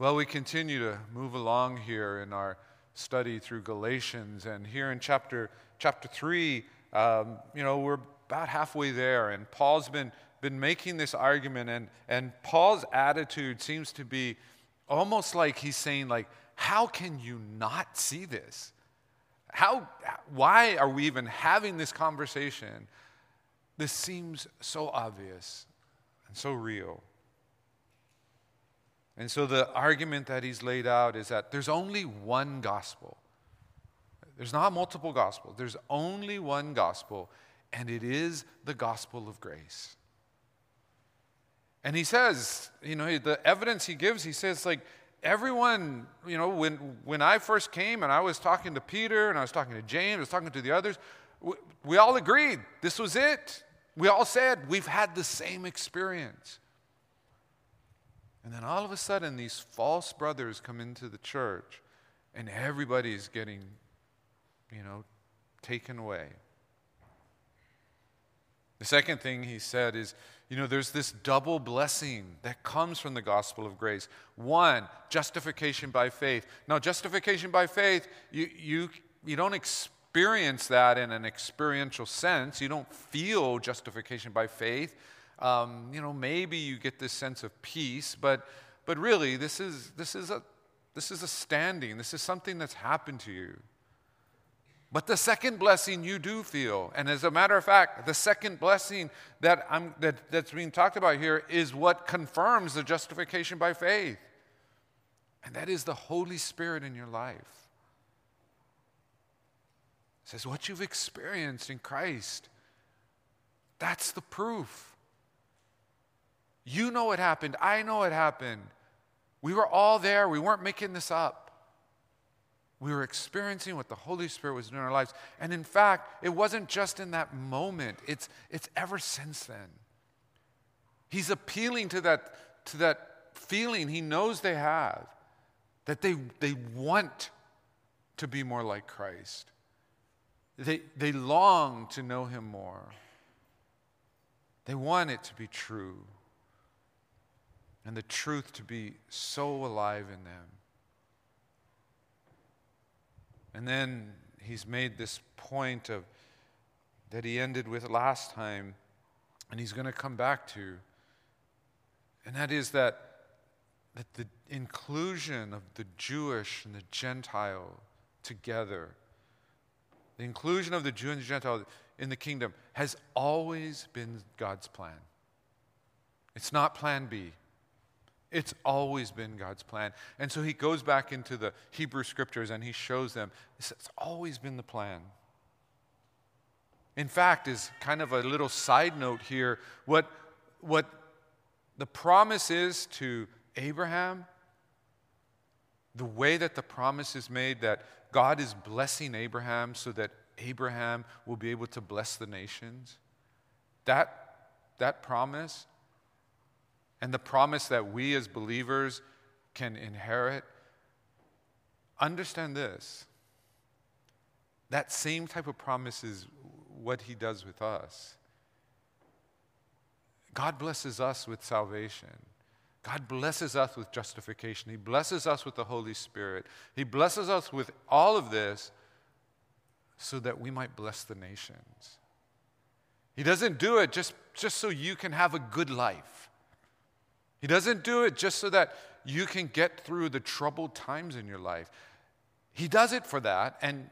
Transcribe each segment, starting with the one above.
Well, we continue to move along here in our study through Galatians, and here in chapter chapter three, um, you know, we're about halfway there, and Paul's been been making this argument, and and Paul's attitude seems to be almost like he's saying, like, how can you not see this? How? Why are we even having this conversation? This seems so obvious and so real. And so the argument that he's laid out is that there's only one gospel. There's not multiple gospels. There's only one gospel, and it is the gospel of grace. And he says, you know, the evidence he gives, he says, like, everyone, you know, when, when I first came and I was talking to Peter and I was talking to James, I was talking to the others, we, we all agreed this was it. We all said we've had the same experience. And then all of a sudden, these false brothers come into the church, and everybody's getting, you know, taken away. The second thing he said is, you know, there's this double blessing that comes from the gospel of grace. One, justification by faith. Now, justification by faith, you, you, you don't experience that in an experiential sense. You don't feel justification by faith um, you know, maybe you get this sense of peace, but, but really, this is, this, is a, this is a standing. This is something that's happened to you. But the second blessing you do feel, and as a matter of fact, the second blessing that, I'm, that, that's being talked about here is what confirms the justification by faith. And that is the Holy Spirit in your life. It says, what you've experienced in Christ, that's the proof. You know it happened. I know it happened. We were all there. We weren't making this up. We were experiencing what the Holy Spirit was doing in our lives. And in fact, it wasn't just in that moment, it's, it's ever since then. He's appealing to that, to that feeling he knows they have that they, they want to be more like Christ. They, they long to know him more. They want it to be true and the truth to be so alive in them. And then he's made this point of that he ended with last time, and he's going to come back to. And that is that, that the inclusion of the Jewish and the Gentile together, the inclusion of the Jew and the Gentile in the kingdom has always been God's plan. It's not plan B. It's always been God's plan. And so he goes back into the Hebrew scriptures and he shows them it's always been the plan. In fact, is kind of a little side note here, what, what the promise is to Abraham, the way that the promise is made that God is blessing Abraham so that Abraham will be able to bless the nations, that, that promise and the promise that we as believers can inherit, understand this. That same type of promise is what he does with us. God blesses us with salvation. God blesses us with justification. He blesses us with the Holy Spirit. He blesses us with all of this so that we might bless the nations. He doesn't do it just, just so you can have a good life. He doesn't do it just so that you can get through the troubled times in your life. He does it for that, and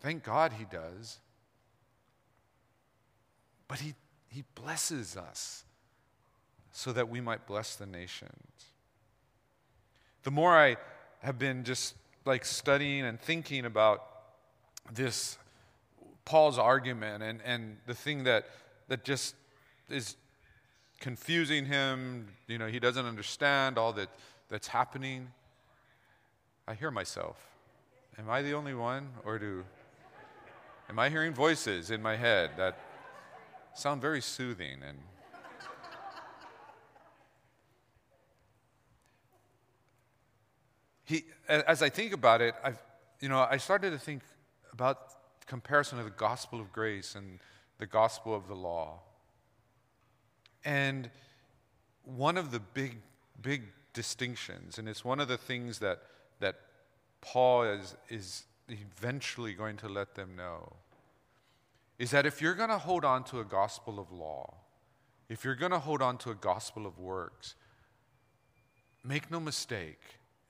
thank God he does. But he, he blesses us so that we might bless the nations. The more I have been just like studying and thinking about this Paul's argument and, and the thing that, that just is confusing him. You know, he doesn't understand all that, that's happening. I hear myself. Am I the only one? Or do. Am I hearing voices in my head that sound very soothing and. He, as I think about it, I've, you know, I started to think about comparison of the gospel of grace and the gospel of the law. And one of the big, big distinctions, and it's one of the things that, that Paul is, is eventually going to let them know. Is that if you're going to hold on to a gospel of law, if you're going to hold on to a gospel of works, make no mistake,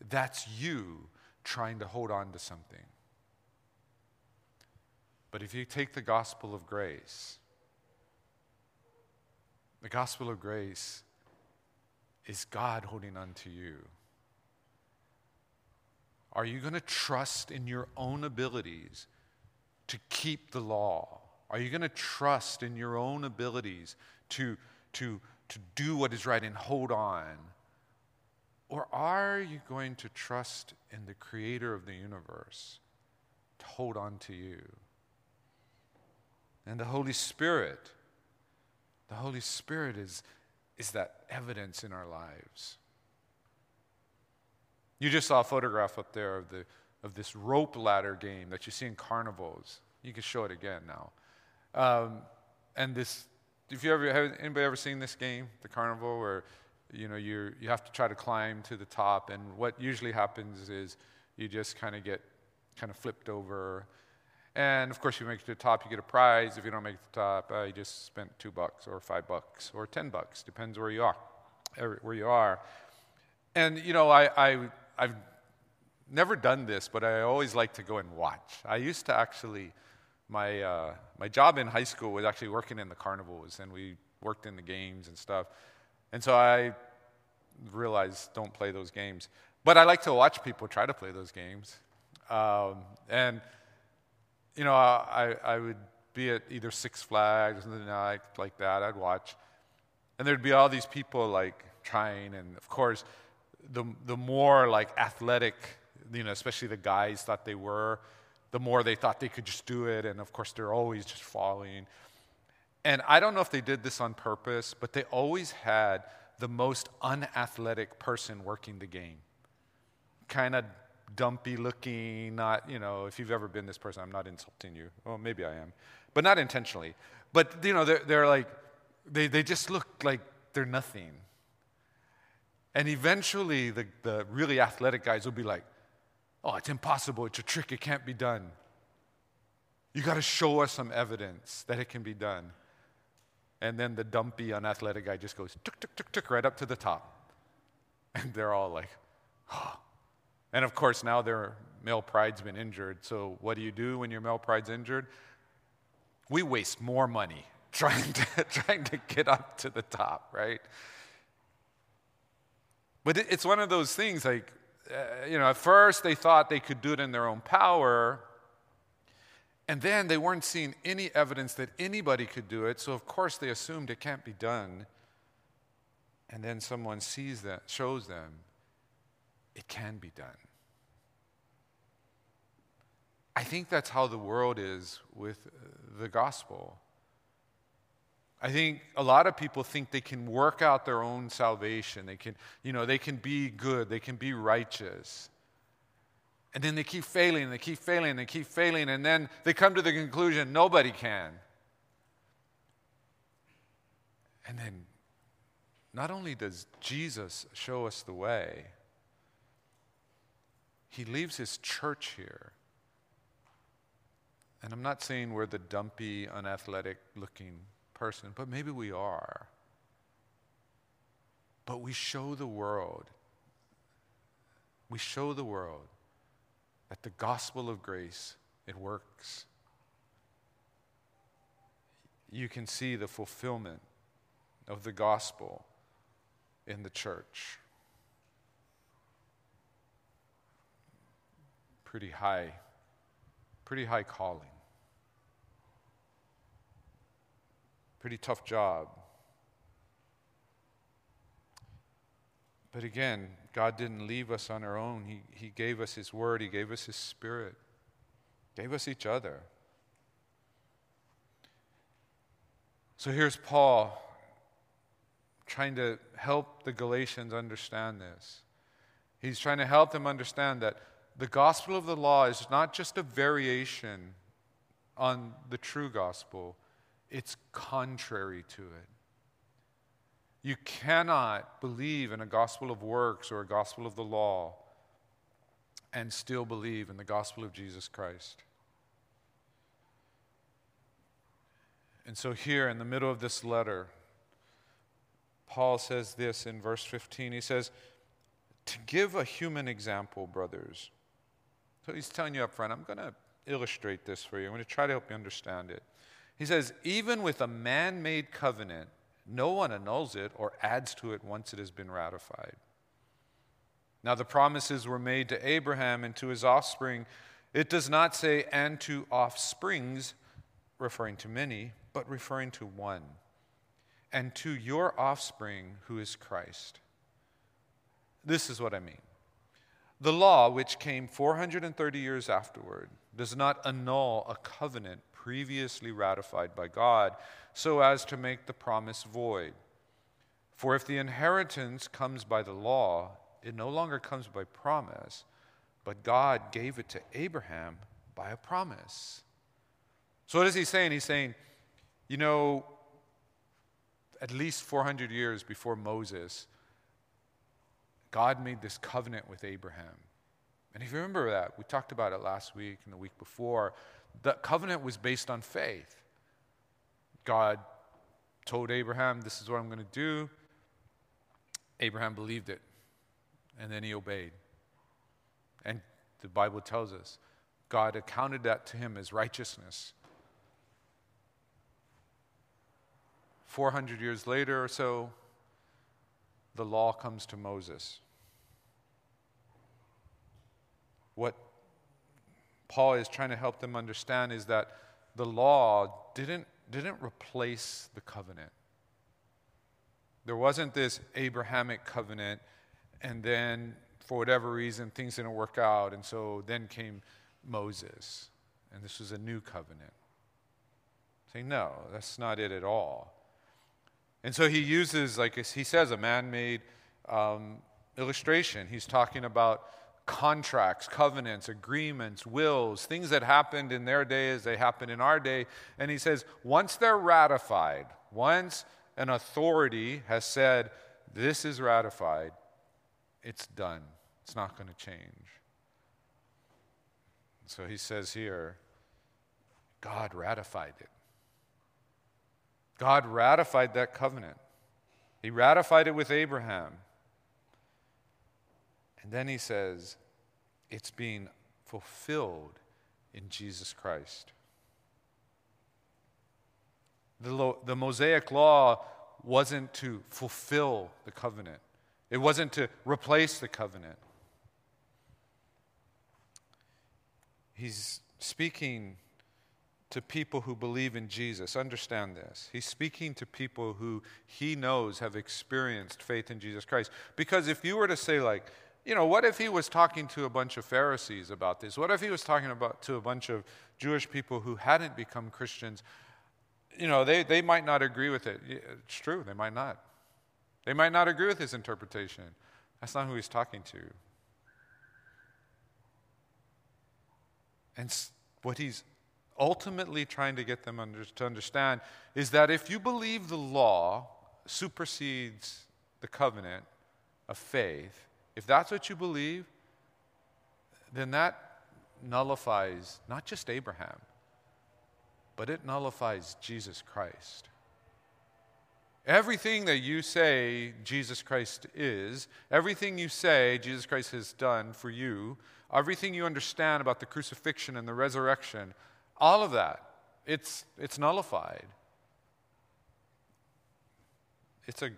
that's you trying to hold on to something. But if you take the gospel of grace, the gospel of grace is God holding on to you. Are you going to trust in your own abilities to keep the law? Are you going to trust in your own abilities to, to, to do what is right and hold on? Or are you going to trust in the creator of the universe to hold on to you? And the Holy Spirit, the Holy Spirit is, is that evidence in our lives. You just saw a photograph up there of, the, of this rope ladder game that you see in carnivals. You can show it again now. Um, and this, if you ever, have anybody ever seen this game, the carnival, where you know you you have to try to climb to the top, and what usually happens is you just kind of get kind of flipped over, and of course if you make it to the top, you get a prize. If you don't make it to the top, uh, you just spent two bucks or five bucks or ten bucks, depends where you are, where you are. And you know I, I I've never done this, but I always like to go and watch. I used to actually my, uh, my job in high school was actually working in the carnivals, and we worked in the games and stuff. And so I realized don't play those games. But I like to watch people try to play those games. Um, and, you know, I, I would be at either Six Flags or something like, like that. I'd watch. And there'd be all these people like trying. And of course, the, the more like athletic, you know, especially the guys thought they were, the more they thought they could just do it. And of course, they're always just falling. And I don't know if they did this on purpose, but they always had the most unathletic person working the game. Kind of dumpy looking, not, you know, if you've ever been this person, I'm not insulting you. Well, maybe I am, but not intentionally. But, you know, they're, they're like, they, they just look like they're nothing. And eventually, the, the really athletic guys will be like, Oh, it's impossible. It's a trick. It can't be done. You got to show us some evidence that it can be done. And then the dumpy, unathletic guy just goes tuk, tuk, tuk, tuk, right up to the top. And they're all like. And of course, now their male pride's been injured. So what do you do when your male pride's injured? We waste more money trying to, trying to get up to the top, right? But it's one of those things like uh, you know, at first they thought they could do it in their own power. And then they weren't seeing any evidence that anybody could do it. So, of course, they assumed it can't be done. And then someone sees that, shows them it can be done. I think that's how the world is with uh, the gospel. I think a lot of people think they can work out their own salvation. They can, you know, they can be good, they can be righteous. And then they keep failing, they keep failing, they keep failing, and then they come to the conclusion nobody can. And then not only does Jesus show us the way, he leaves his church here. And I'm not saying we're the dumpy, unathletic looking person, but maybe we are. But we show the world, we show the world that the gospel of grace, it works. You can see the fulfillment of the gospel in the church. Pretty high, pretty high calling. Pretty tough job. But again, God didn't leave us on our own. He, he gave us His Word, He gave us His Spirit, gave us each other. So here's Paul trying to help the Galatians understand this. He's trying to help them understand that the gospel of the law is not just a variation on the true gospel, it's contrary to it. You cannot believe in a gospel of works or a gospel of the law and still believe in the gospel of Jesus Christ. And so, here in the middle of this letter, Paul says this in verse 15. He says, To give a human example, brothers. So he's telling you up front, I'm going to illustrate this for you. I'm going to try to help you understand it. He says, Even with a man made covenant, no one annuls it or adds to it once it has been ratified. Now, the promises were made to Abraham and to his offspring. It does not say, and to offsprings, referring to many, but referring to one, and to your offspring, who is Christ. This is what I mean. The law, which came 430 years afterward, does not annul a covenant previously ratified by God so as to make the promise void. For if the inheritance comes by the law, it no longer comes by promise, but God gave it to Abraham by a promise. So, what is he saying? He's saying, you know, at least 400 years before Moses, God made this covenant with Abraham. And if you remember that, we talked about it last week and the week before. The covenant was based on faith. God told Abraham, This is what I'm going to do. Abraham believed it, and then he obeyed. And the Bible tells us God accounted that to him as righteousness. 400 years later or so, the law comes to Moses. What Paul is trying to help them understand is that the law didn't, didn't replace the covenant. There wasn't this Abrahamic covenant, and then for whatever reason, things didn't work out, and so then came Moses, and this was a new covenant. Saying, no, that's not it at all. And so he uses, like he says, a man made um, illustration. He's talking about contracts, covenants, agreements, wills, things that happened in their day as they happen in our day. And he says, once they're ratified, once an authority has said, this is ratified, it's done. It's not going to change. So he says here, God ratified it. God ratified that covenant. He ratified it with Abraham. And then he says, it's being fulfilled in Jesus Christ. The, lo- the Mosaic law wasn't to fulfill the covenant, it wasn't to replace the covenant. He's speaking to people who believe in Jesus. Understand this. He's speaking to people who he knows have experienced faith in Jesus Christ. Because if you were to say, like, you know, what if he was talking to a bunch of Pharisees about this? What if he was talking about to a bunch of Jewish people who hadn't become Christians? You know, they, they might not agree with it. It's true, they might not. They might not agree with his interpretation. That's not who he's talking to. And what he's ultimately trying to get them under, to understand is that if you believe the law supersedes the covenant of faith, if that's what you believe, then that nullifies not just Abraham, but it nullifies Jesus Christ. Everything that you say Jesus Christ is, everything you say Jesus Christ has done for you, everything you understand about the crucifixion and the resurrection, all of that, it's, it's nullified. It's a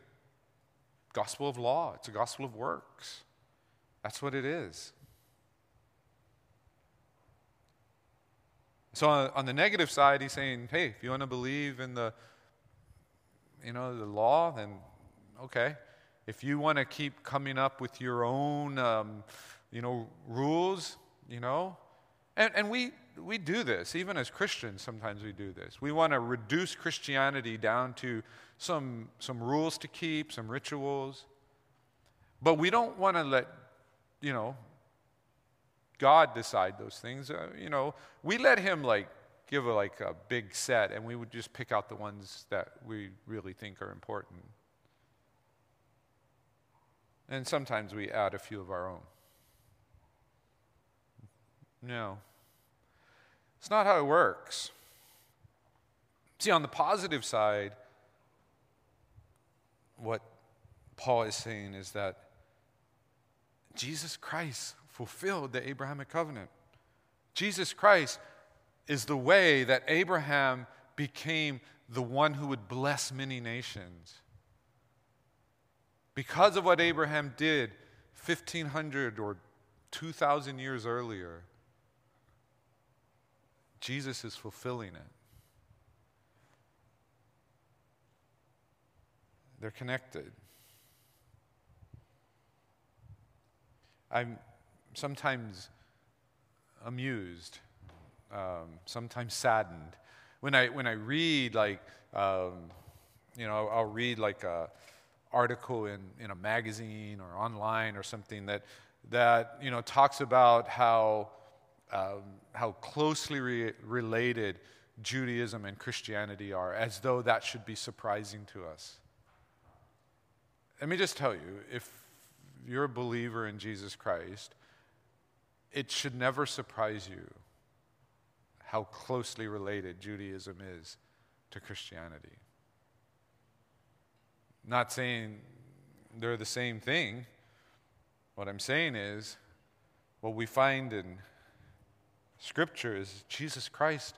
gospel of law, it's a gospel of works. That's what it is. So on the negative side, he's saying, hey, if you want to believe in the, you know, the law, then okay. If you want to keep coming up with your own, um, you know, rules, you know, and, and we, we do this, even as Christians, sometimes we do this. We want to reduce Christianity down to some, some rules to keep, some rituals. But we don't want to let, you know, God decide those things. Uh, you know, we let Him like give a, like a big set, and we would just pick out the ones that we really think are important. And sometimes we add a few of our own. No. It's not how it works. See, on the positive side, what Paul is saying is that Jesus Christ fulfilled the Abrahamic covenant. Jesus Christ is the way that Abraham became the one who would bless many nations. Because of what Abraham did 1500 or 2000 years earlier, Jesus is fulfilling it. They're connected. I'm sometimes amused, um, sometimes saddened. When I, when I read, like, um, you know, I'll read like a article in, in a magazine or online or something that, that you know, talks about how, um, how closely re- related Judaism and Christianity are, as though that should be surprising to us. Let me just tell you if you're a believer in Jesus Christ, it should never surprise you how closely related Judaism is to Christianity. Not saying they're the same thing. What I'm saying is, what we find in Scripture is Jesus Christ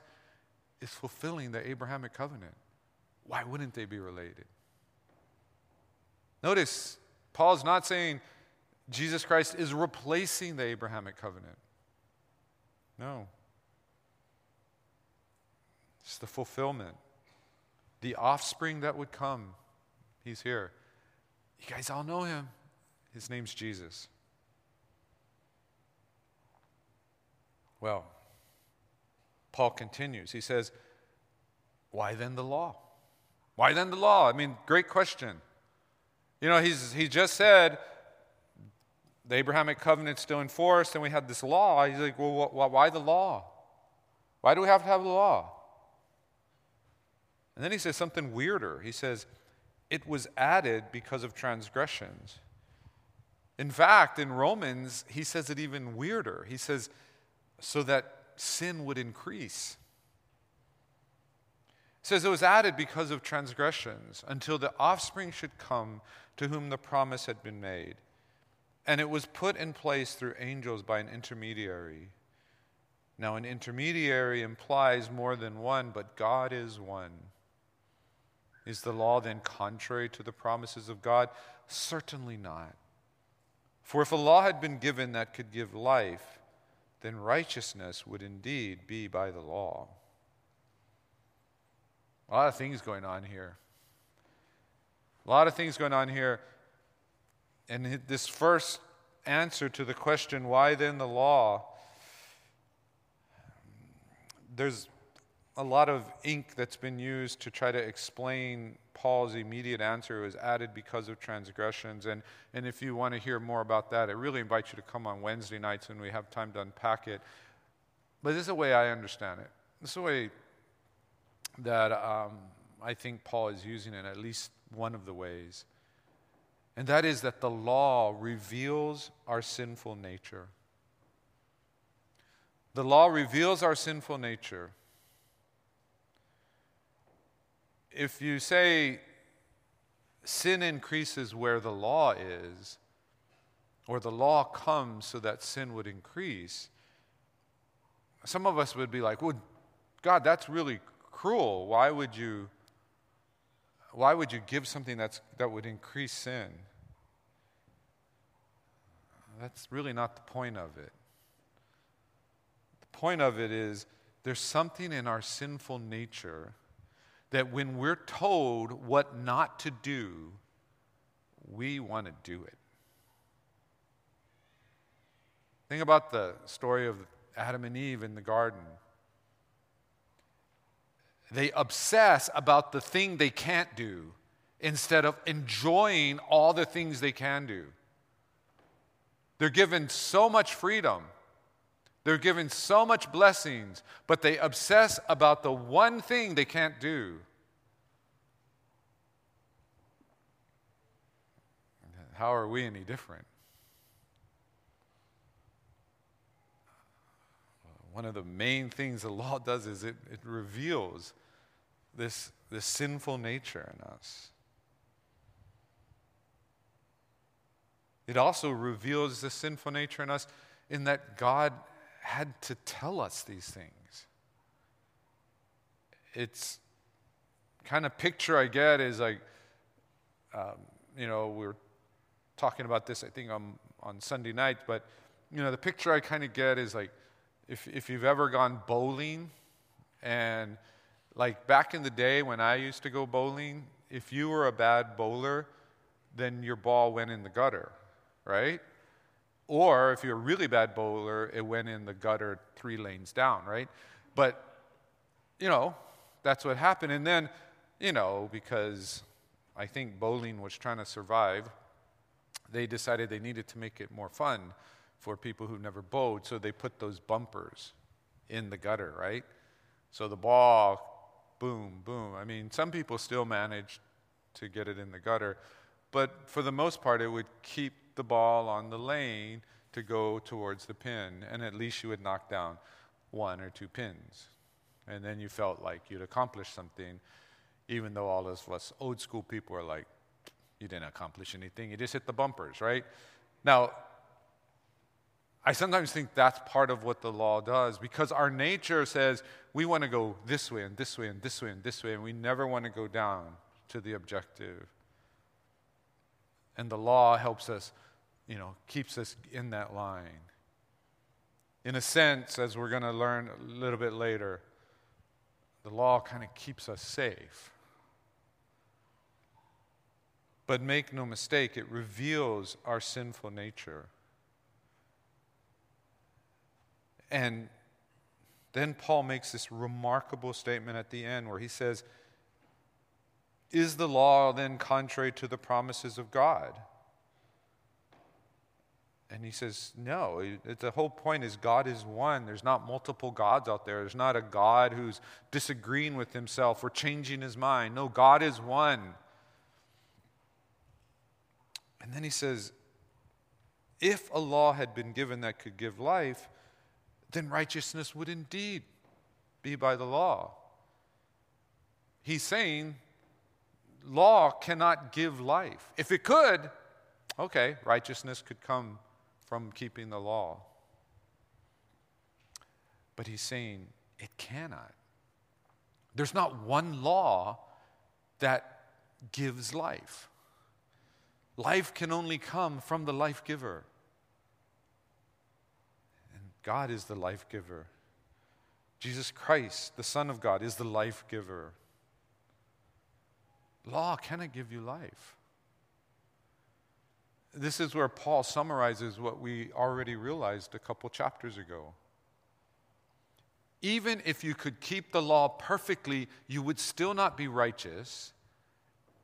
is fulfilling the Abrahamic covenant. Why wouldn't they be related? Notice, Paul's not saying Jesus Christ is replacing the Abrahamic covenant. No. It's the fulfillment. The offspring that would come. He's here. You guys all know him. His name's Jesus. Well, Paul continues. He says, Why then the law? Why then the law? I mean, great question. You know, he's, he just said, the Abrahamic covenant's still in force, and we had this law. He's like, well, why the law? Why do we have to have the law? And then he says something weirder. He says, it was added because of transgressions. In fact, in Romans, he says it even weirder. He says, so that sin would increase. He says it was added because of transgressions until the offspring should come to whom the promise had been made. And it was put in place through angels by an intermediary. Now, an intermediary implies more than one, but God is one. Is the law then contrary to the promises of God? Certainly not. For if a law had been given that could give life, then righteousness would indeed be by the law. A lot of things going on here. A lot of things going on here. And this first answer to the question, why then the law? There's a lot of ink that's been used to try to explain Paul's immediate answer was added because of transgressions. And, and if you want to hear more about that, I really invite you to come on Wednesday nights when we have time to unpack it. But this is the way I understand it. This is the way that um, I think Paul is using it, at least one of the ways and that is that the law reveals our sinful nature. The law reveals our sinful nature. If you say sin increases where the law is, or the law comes so that sin would increase, some of us would be like, well, God, that's really cruel. Why would you why would you give something that's, that would increase sin? That's really not the point of it. The point of it is there's something in our sinful nature that when we're told what not to do, we want to do it. Think about the story of Adam and Eve in the garden. They obsess about the thing they can't do instead of enjoying all the things they can do. They're given so much freedom. They're given so much blessings, but they obsess about the one thing they can't do. how are we any different? One of the main things the law does is it, it reveals this, this sinful nature in us. It also reveals the sinful nature in us in that God had to tell us these things. It's kind of picture I get is like, um, you know, we were talking about this, I think, on, on Sunday night, but, you know, the picture I kind of get is like, if, if you've ever gone bowling, and like back in the day when I used to go bowling, if you were a bad bowler, then your ball went in the gutter, right? Or if you're a really bad bowler, it went in the gutter three lanes down, right? But, you know, that's what happened. And then, you know, because I think bowling was trying to survive, they decided they needed to make it more fun for people who never bowled, so they put those bumpers in the gutter, right? So the ball, boom, boom. I mean, some people still managed to get it in the gutter, but for the most part, it would keep the ball on the lane to go towards the pin, and at least you would knock down one or two pins. And then you felt like you'd accomplished something even though all of us old school people are like, you didn't accomplish anything, you just hit the bumpers, right? Now, I sometimes think that's part of what the law does because our nature says we want to go this way and this way and this way and this way, and we never want to go down to the objective. And the law helps us, you know, keeps us in that line. In a sense, as we're going to learn a little bit later, the law kind of keeps us safe. But make no mistake, it reveals our sinful nature. And then Paul makes this remarkable statement at the end where he says, Is the law then contrary to the promises of God? And he says, No. The whole point is God is one. There's not multiple gods out there. There's not a God who's disagreeing with himself or changing his mind. No, God is one. And then he says, if a law had been given that could give life, then righteousness would indeed be by the law. He's saying law cannot give life. If it could, okay, righteousness could come from keeping the law. But he's saying it cannot. There's not one law that gives life. Life can only come from the life giver. And God is the life giver. Jesus Christ, the Son of God, is the life giver. Law cannot give you life. This is where Paul summarizes what we already realized a couple chapters ago. Even if you could keep the law perfectly, you would still not be righteous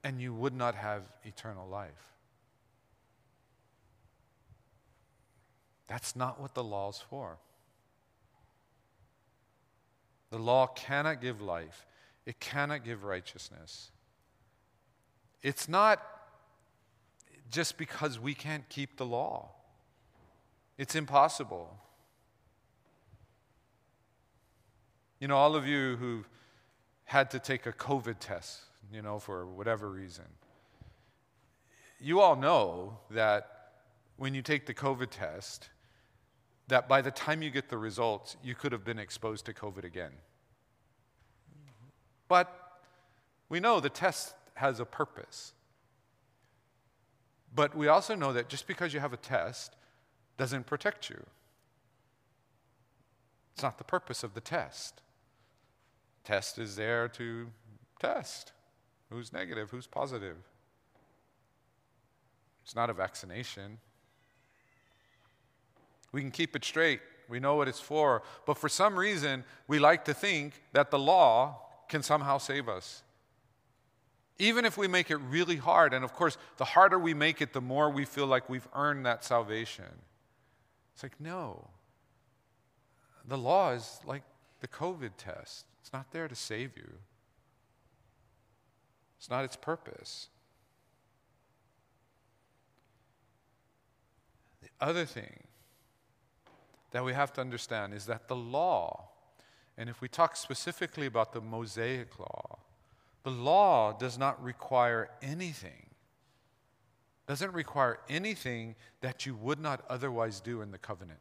and you would not have eternal life. That's not what the law's for. The law cannot give life, it cannot give righteousness. It's not just because we can't keep the law, it's impossible. You know, all of you who've had to take a COVID test, you know, for whatever reason, you all know that when you take the COVID test, that by the time you get the results, you could have been exposed to COVID again. But we know the test has a purpose. But we also know that just because you have a test doesn't protect you. It's not the purpose of the test. Test is there to test who's negative, who's positive. It's not a vaccination. We can keep it straight. We know what it's for. But for some reason, we like to think that the law can somehow save us. Even if we make it really hard, and of course, the harder we make it, the more we feel like we've earned that salvation. It's like, no. The law is like the COVID test, it's not there to save you, it's not its purpose. The other thing that we have to understand is that the law, and if we talk specifically about the Mosaic law, the law does not require anything, doesn't require anything that you would not otherwise do in the covenant.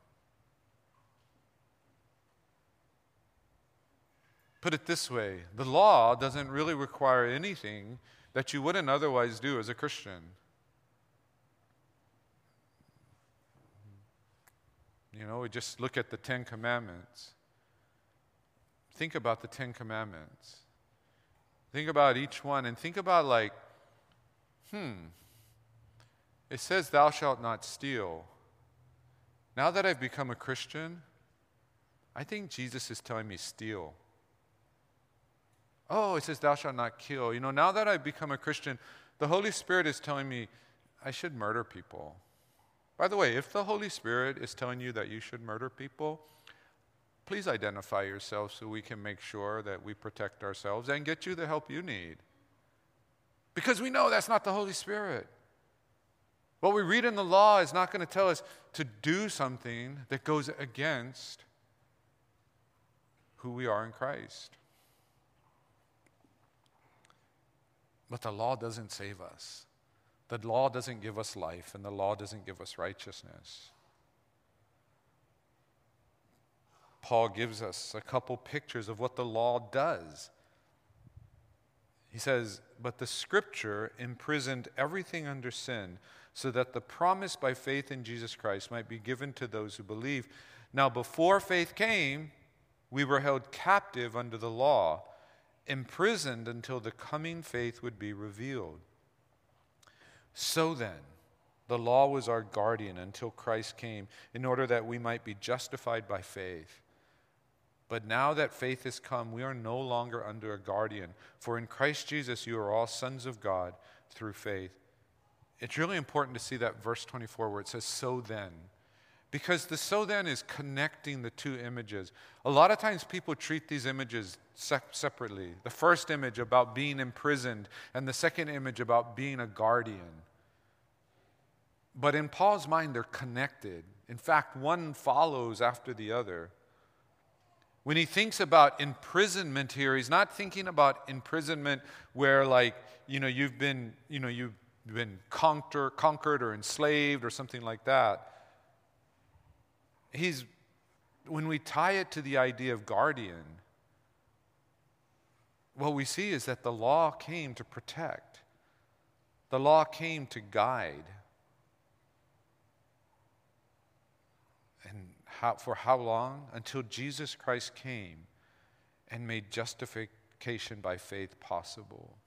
Put it this way the law doesn't really require anything that you wouldn't otherwise do as a Christian. You know, we just look at the Ten Commandments. Think about the Ten Commandments. Think about each one and think about, like, hmm, it says, Thou shalt not steal. Now that I've become a Christian, I think Jesus is telling me steal. Oh, it says, Thou shalt not kill. You know, now that I've become a Christian, the Holy Spirit is telling me I should murder people. By the way, if the Holy Spirit is telling you that you should murder people, please identify yourself so we can make sure that we protect ourselves and get you the help you need. Because we know that's not the Holy Spirit. What we read in the law is not going to tell us to do something that goes against who we are in Christ. But the law doesn't save us. The law doesn't give us life, and the law doesn't give us righteousness. Paul gives us a couple pictures of what the law does. He says, But the scripture imprisoned everything under sin, so that the promise by faith in Jesus Christ might be given to those who believe. Now, before faith came, we were held captive under the law imprisoned until the coming faith would be revealed. So then, the law was our guardian until Christ came, in order that we might be justified by faith. But now that faith has come, we are no longer under a guardian. For in Christ Jesus, you are all sons of God through faith. It's really important to see that verse 24 where it says, So then. Because the so then is connecting the two images. A lot of times people treat these images se- separately. The first image about being imprisoned, and the second image about being a guardian. But in Paul's mind, they're connected. In fact, one follows after the other. When he thinks about imprisonment here, he's not thinking about imprisonment where, like, you know, you've been, you know, you've been conquer, conquered or enslaved or something like that he's, when we tie it to the idea of guardian, what we see is that the law came to protect, the law came to guide. And how, for how long? Until Jesus Christ came and made justification by faith possible.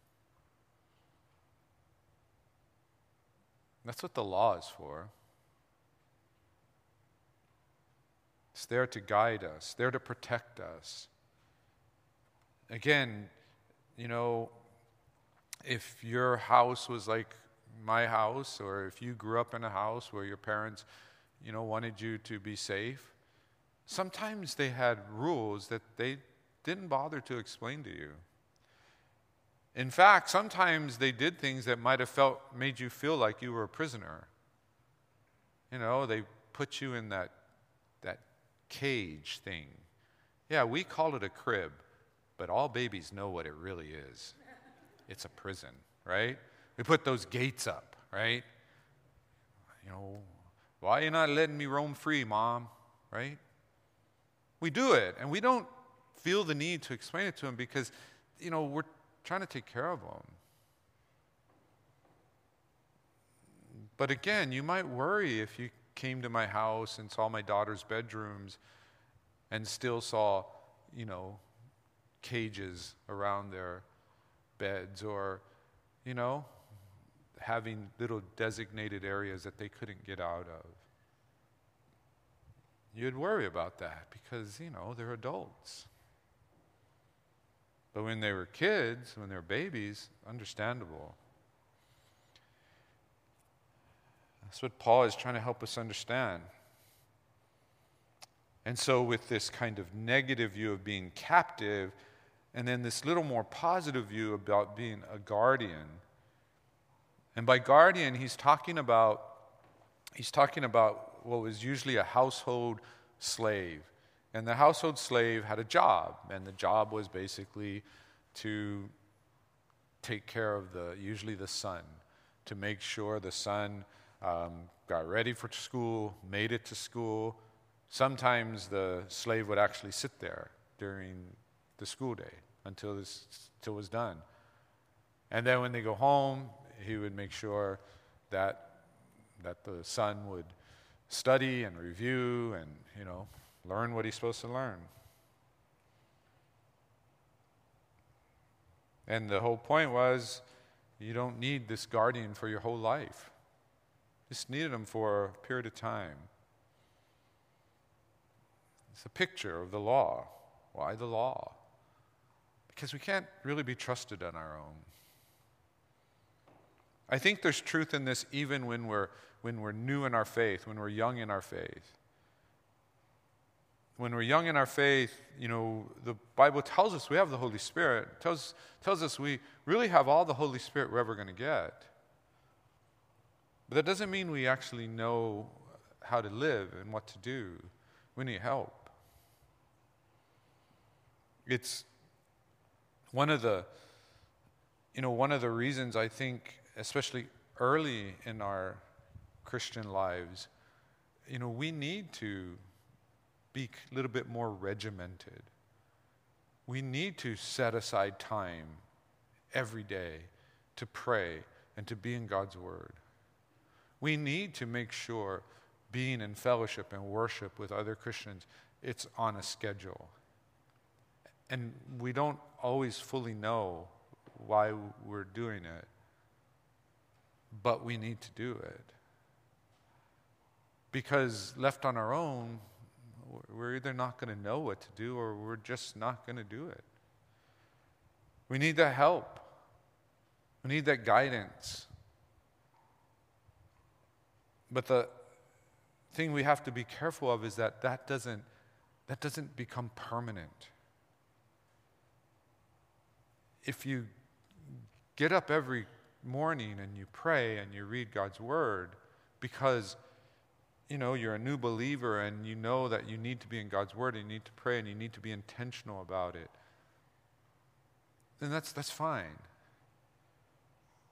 That's what the law is for. It's there to guide us, there to protect us. Again, you know, if your house was like my house, or if you grew up in a house where your parents, you know, wanted you to be safe, sometimes they had rules that they didn't bother to explain to you. In fact, sometimes they did things that might have felt made you feel like you were a prisoner. You know, they put you in that that cage thing. Yeah, we call it a crib, but all babies know what it really is. It's a prison, right? We put those gates up, right? You know, why are you not letting me roam free, mom? Right? We do it, and we don't feel the need to explain it to them because, you know, we're trying to take care of them. But again, you might worry if you came to my house and saw my daughter's bedrooms and still saw, you know, cages around their beds or, you know, having little designated areas that they couldn't get out of. You'd worry about that because, you know, they're adults. But when they were kids, when they were babies, understandable. That's what Paul is trying to help us understand. And so, with this kind of negative view of being captive, and then this little more positive view about being a guardian. And by guardian, he's talking about he's talking about what was usually a household slave. And the household slave had a job, and the job was basically to take care of the usually the son, to make sure the son um, got ready for school, made it to school. Sometimes the slave would actually sit there during the school day until this until it was done. And then when they go home, he would make sure that that the son would study and review and you know learn what he's supposed to learn. And the whole point was you don't need this guardian for your whole life. Just needed him for a period of time. It's a picture of the law. Why the law? Because we can't really be trusted on our own. I think there's truth in this even when we're, when we're new in our faith, when we're young in our faith. When we're young in our faith, you know, the Bible tells us we have the Holy Spirit, tells, tells us we really have all the Holy Spirit we're ever going to get. But that doesn't mean we actually know how to live and what to do. We need help. It's one of the, you know, one of the reasons I think, especially early in our Christian lives, you know, we need to be a little bit more regimented. We need to set aside time every day to pray and to be in God's Word. We need to make sure being in fellowship and worship with other Christians, it's on a schedule. And we don't always fully know why we're doing it, but we need to do it. Because left on our own, we're either not going to know what to do or we're just not going to do it. We need that help. We need that guidance. But the thing we have to be careful of is that that doesn't, that doesn't become permanent. If you get up every morning and you pray and you read God's word because you know you're a new believer and you know that you need to be in God's word and you need to pray and you need to be intentional about it then that's that's fine.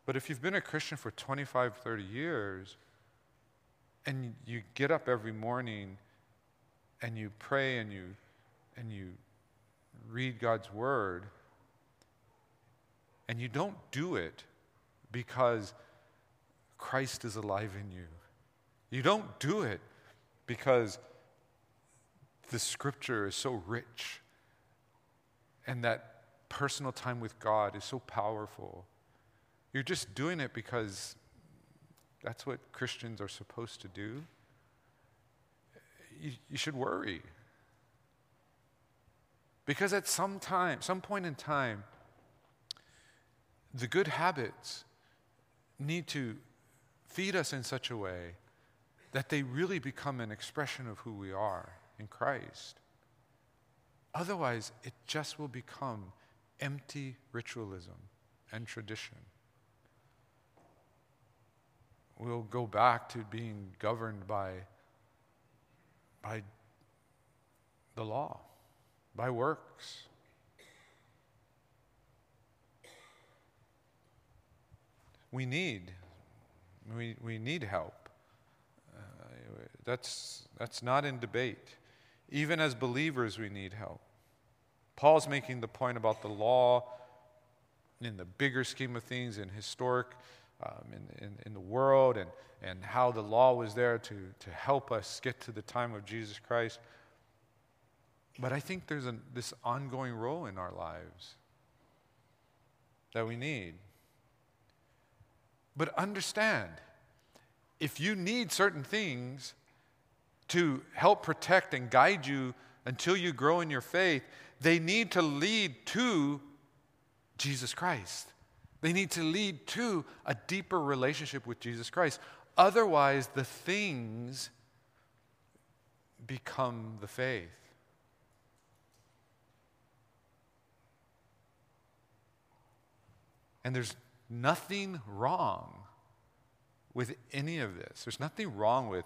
But if you've been a Christian for 25 30 years and you get up every morning and you pray and you and you read God's word and you don't do it because Christ is alive in you. You don't do it because the scripture is so rich and that personal time with God is so powerful. You're just doing it because that's what Christians are supposed to do. You, you should worry. Because at some time, some point in time, the good habits need to feed us in such a way that they really become an expression of who we are in Christ. Otherwise, it just will become empty ritualism and tradition we'll go back to being governed by, by the law, by works. We need, we, we need help. Uh, that's, that's not in debate. Even as believers, we need help. Paul's making the point about the law in the bigger scheme of things, in historic um, in, in, in, the world and, and how the law was there to, to help us get to the time of Jesus Christ. But I think there's a, this ongoing role in our lives that we need. But understand, if you need certain things to help protect and guide you until you grow in your faith, they need to lead to Jesus Christ. They need to lead to a deeper relationship with Jesus Christ. Otherwise, the things become the faith. And there's nothing wrong with any of this. There's nothing wrong with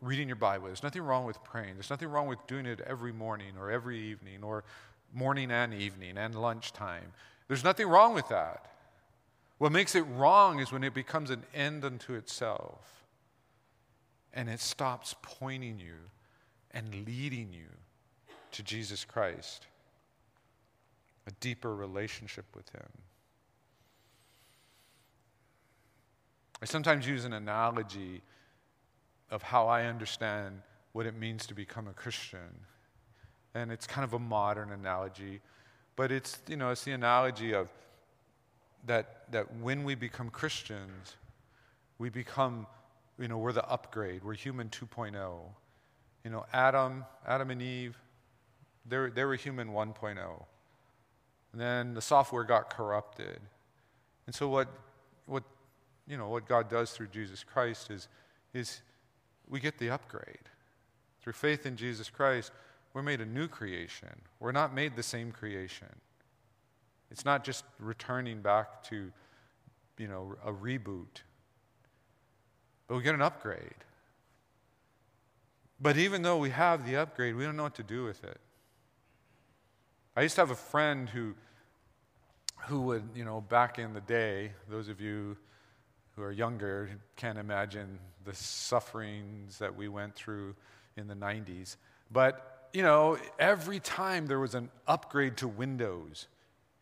reading your Bible. There's nothing wrong with praying. There's nothing wrong with doing it every morning or every evening or morning and evening and lunchtime. There's nothing wrong with that. What makes it wrong is when it becomes an end unto itself and it stops pointing you and leading you to Jesus Christ, a deeper relationship with Him. I sometimes use an analogy of how I understand what it means to become a Christian. And it's kind of a modern analogy, but it's, you know, it's the analogy of that, that when we become Christians, we become, you know, we're the upgrade. We're human 2.0. You know, Adam, Adam and Eve, they they were human 1.0. And then the software got corrupted. And so what, what, you know, what God does through Jesus Christ is, is we get the upgrade. Through faith in Jesus Christ, we're made a new creation. We're not made the same creation. It's not just returning back to, you know, a reboot, but we get an upgrade. But even though we have the upgrade, we don't know what to do with it. I used to have a friend who, who would, you know, back in the day, those of you who are younger can't imagine the sufferings that we went through in the 90s. But, you know, every time there was an upgrade to Windows,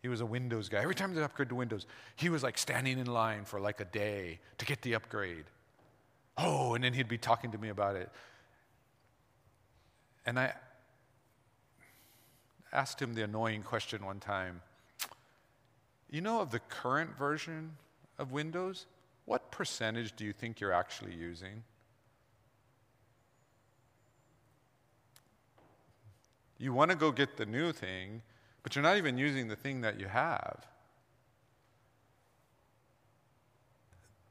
he was a Windows guy. Every time there was an upgrade to Windows, he was like standing in line for like a day to get the upgrade. Oh, and then he'd be talking to me about it. And I asked him the annoying question one time You know, of the current version of Windows, what percentage do you think you're actually using? You want to go get the new thing, but you're not even using the thing that you have.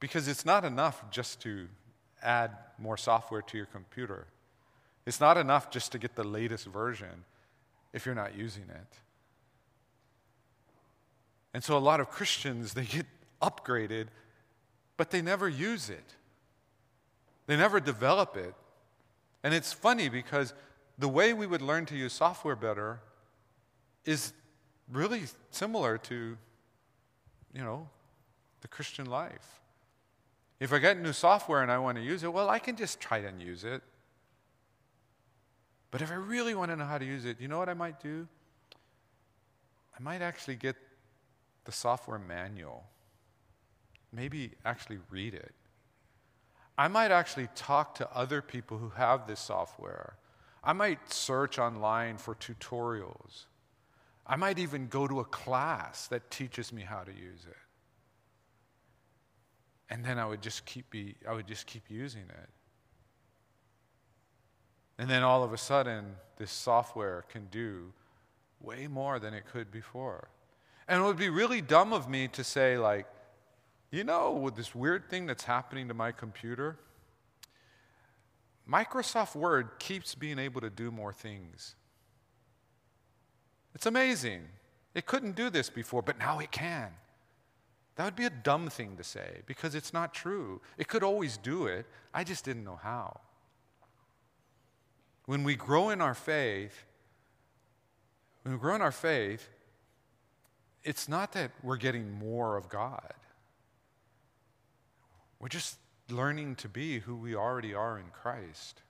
Because it's not enough just to add more software to your computer. It's not enough just to get the latest version if you're not using it. And so a lot of Christians, they get upgraded but they never use it. They never develop it. And it's funny because the way we would learn to use software better is really similar to, you know, the Christian life. If I get new software and I want to use it, well, I can just try and use it. But if I really want to know how to use it, you know what I might do? I might actually get the software manual maybe actually read it. I might actually talk to other people who have this software. I might search online for tutorials. I might even go to a class that teaches me how to use it. And then I would just keep be, I would just keep using it. And then all of a sudden, this software can do way more than it could before. And it would be really dumb of me to say, like, you know, with this weird thing that's happening to my computer, Microsoft Word keeps being able to do more things. It's amazing. It couldn't do this before, but now it can. That would be a dumb thing to say because it's not true. It could always do it. I just didn't know how. When we grow in our faith, when we grow in our faith, it's not that we're getting more of God. We're just learning to be who we already are in Christ.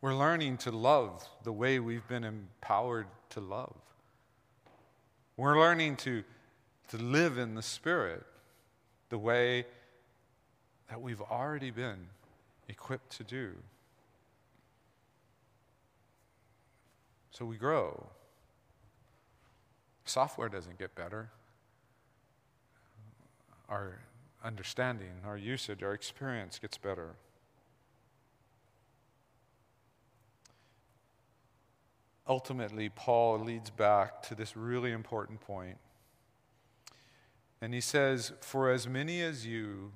We're learning to love the way we've been empowered to love. We're learning to, to live in the Spirit the way that we've already been equipped to do. So we grow. Software doesn't get better. Our understanding, our usage, our experience gets better. Ultimately, Paul leads back to this really important point. And he says, For as many as you,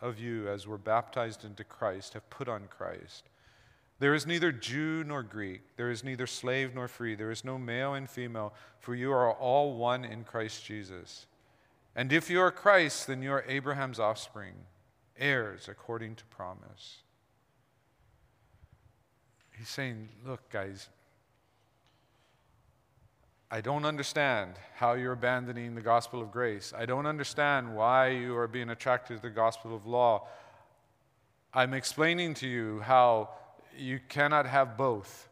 of you, as were baptized into Christ, have put on Christ. There is neither Jew nor Greek, there is neither slave nor free, there is no male and female, for you are all one in Christ Jesus. And if you are Christ, then you are Abraham's offspring, heirs according to promise. He's saying, Look, guys, I don't understand how you're abandoning the gospel of grace. I don't understand why you are being attracted to the gospel of law. I'm explaining to you how you cannot have both,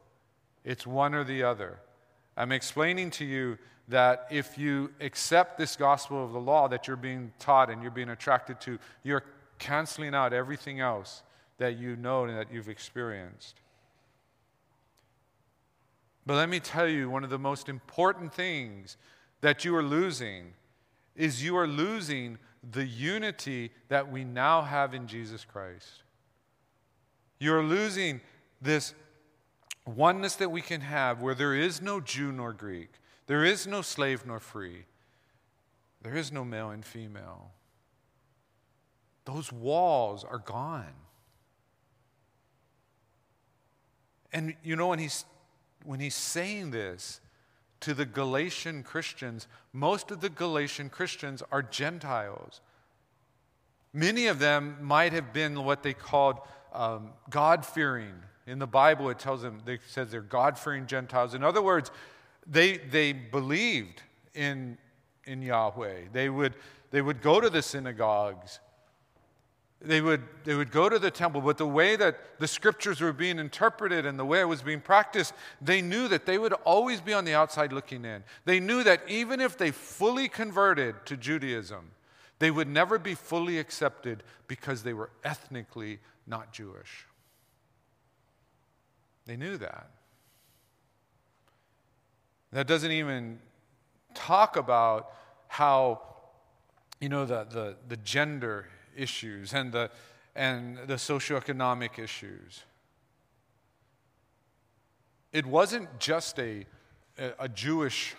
it's one or the other. I'm explaining to you that if you accept this gospel of the law that you're being taught and you're being attracted to, you're canceling out everything else that you know and that you've experienced. But let me tell you, one of the most important things that you are losing is you are losing the unity that we now have in Jesus Christ. You're losing this oneness that we can have where there is no Jew nor Greek, there is no slave nor free, there is no male and female. Those walls are gone. And you know, when he's, when he's saying this to the Galatian Christians, most of the Galatian Christians are Gentiles. Many of them might have been what they called um, God fearing. In the Bible, it tells them, it says they're God fearing Gentiles. In other words, they, they believed in, in Yahweh. They would, they would go to the synagogues. They would, they would go to the temple, but the way that the scriptures were being interpreted and the way it was being practiced, they knew that they would always be on the outside looking in. They knew that even if they fully converted to Judaism, they would never be fully accepted because they were ethnically not Jewish. They knew that. That doesn't even talk about how, you know, the, the, the gender issues and the, and the socioeconomic issues. It wasn't just a, a Jewish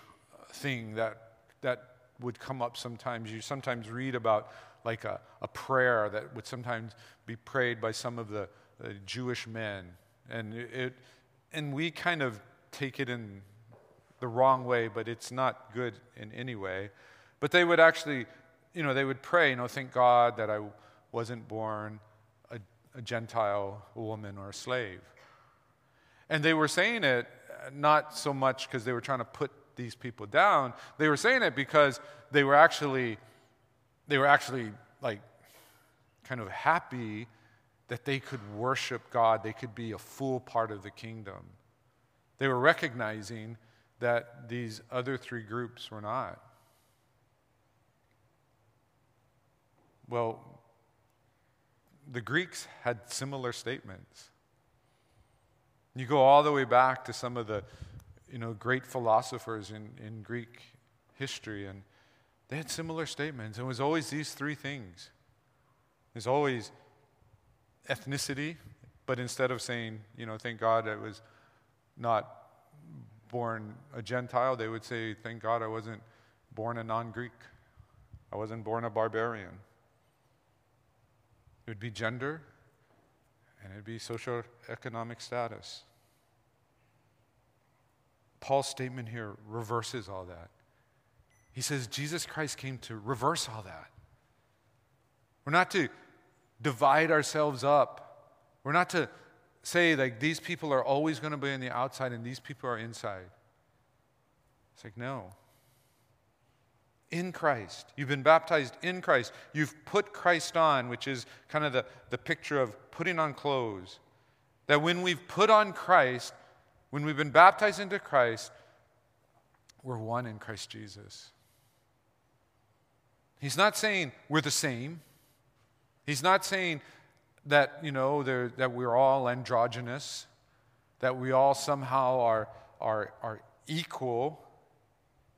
thing that, that would come up sometimes. You sometimes read about like a, a prayer that would sometimes be prayed by some of the, the Jewish men. And, it, and we kind of take it in the wrong way, but it's not good in any way. But they would actually, you know, they would pray, you know, thank God that I wasn't born a, a Gentile a woman or a slave. And they were saying it not so much because they were trying to put these people down. They were saying it because they were actually, they were actually like kind of happy that they could worship God, they could be a full part of the kingdom. They were recognizing that these other three groups were not. Well, the Greeks had similar statements. You go all the way back to some of the you know, great philosophers in, in Greek history, and they had similar statements. It was always these three things. There's always ethnicity, but instead of saying, you know, thank God I was not born a Gentile, they would say, thank God I wasn't born a non Greek. I wasn't born a barbarian. It would be gender, and it would be socioeconomic status. Paul's statement here reverses all that. He says Jesus Christ came to reverse all that. We're not to divide ourselves up. We're not to say, like, these people are always going to be on the outside and these people are inside. It's like, no. In Christ. You've been baptized in Christ. You've put Christ on, which is kind of the, the picture of putting on clothes. That when we've put on Christ, when we've been baptized into Christ, we're one in Christ Jesus. He's not saying we're the same. He's not saying that, you know, that we're all androgynous, that we all somehow are, are, are equal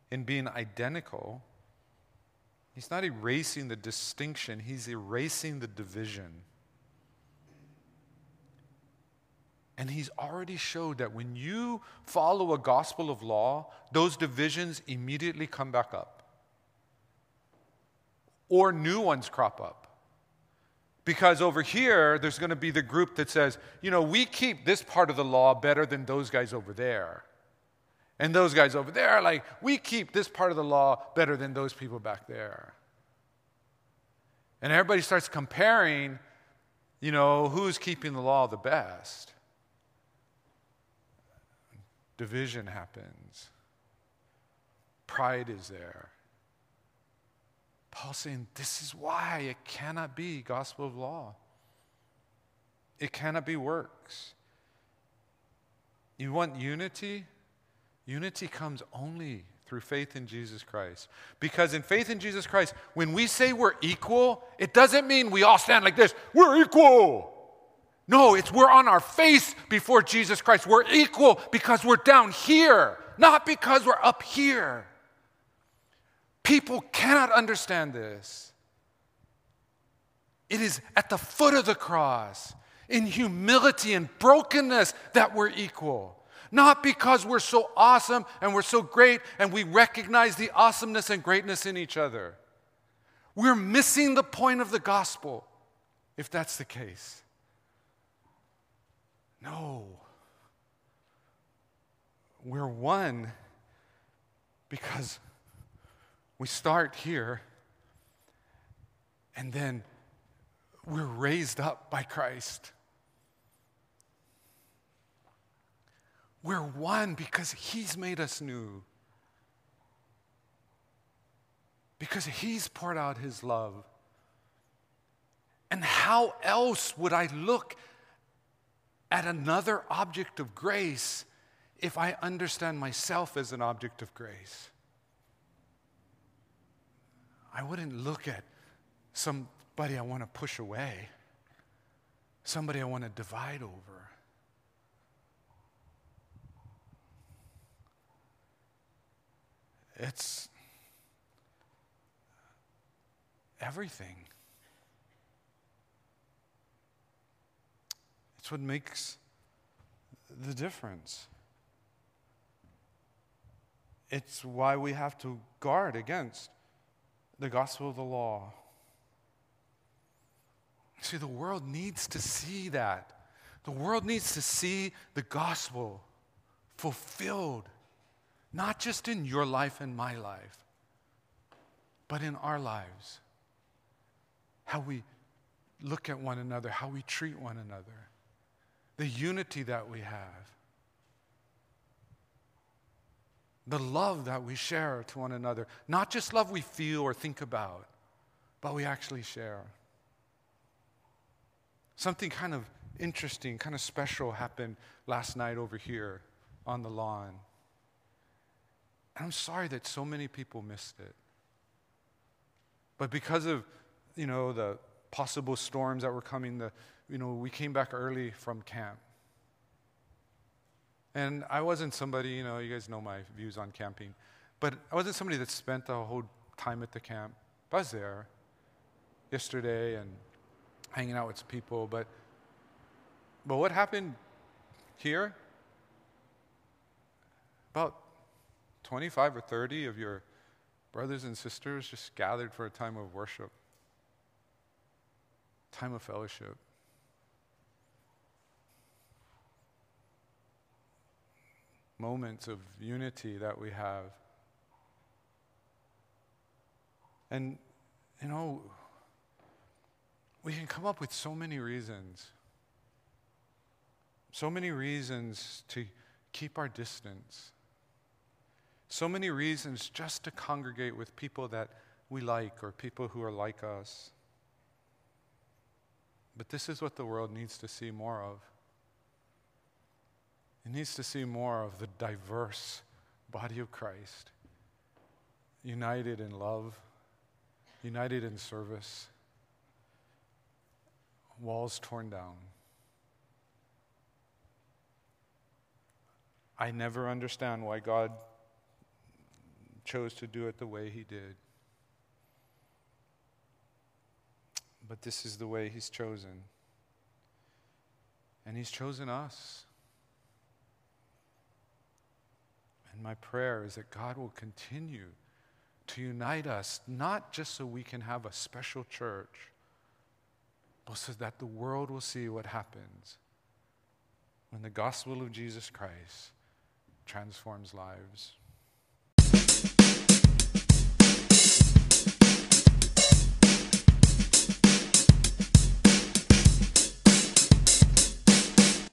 in being identical. He's not erasing the distinction, he's erasing the division. And he's already showed that when you follow a gospel of law, those divisions immediately come back up. Or new ones crop up. Because over here, there's going to be the group that says, you know, we keep this part of the law better than those guys over there. And those guys over there, are like, we keep this part of the law better than those people back there. And everybody starts comparing, you know, who's keeping the law the best. Division happens, pride is there. Paul saying, This is why it cannot be gospel of law. It cannot be works. You want unity? Unity comes only through faith in Jesus Christ. Because in faith in Jesus Christ, when we say we're equal, it doesn't mean we all stand like this, we're equal. No, it's we're on our face before Jesus Christ. We're equal because we're down here, not because we're up here. People cannot understand this. It is at the foot of the cross, in humility and brokenness, that we're equal. Not because we're so awesome and we're so great and we recognize the awesomeness and greatness in each other. We're missing the point of the gospel if that's the case. No. We're one because we start here and then we're raised up by Christ. We're one because He's made us new. Because He's poured out His love. And how else would I look at another object of grace if I understand myself as an object of grace? I wouldn't look at somebody I want to push away, somebody I want to divide over. It's everything. It's what makes the difference. It's why we have to guard against the gospel of the law. See, the world needs to see that. The world needs to see the gospel fulfilled not just in your life and my life, but in our lives. How we look at one another, how we treat one another, the unity that we have, the love that we share to one another. Not just love we feel or think about, but we actually share. Something kind of interesting, kind of special happened last night over here on the lawn. And I'm sorry that so many people missed it. But because of, you know, the possible storms that were coming, the, you know, we came back early from camp. And I wasn't somebody, you know, you guys know my views on camping, but I wasn't somebody that spent the whole time at the camp. I was there yesterday and hanging out with some people, but but what happened here? About 25 or 30 of your brothers and sisters just gathered for a time of worship, time of fellowship. Moments of unity that we have. And, you know, we can come up with so many reasons. So many reasons to keep our distance. So many reasons just to congregate with people that we like or people who are like us. But this is what the world needs to see more of. It needs to see more of the diverse body of Christ, united in love, united in service, walls torn down. I never understand why God chose to do it the way he did. But this is the way he's chosen. And he's chosen us. And my prayer is that God will continue to unite us, not just so we can have a special church, but so that the world will see what happens when the gospel of Jesus Christ transforms lives.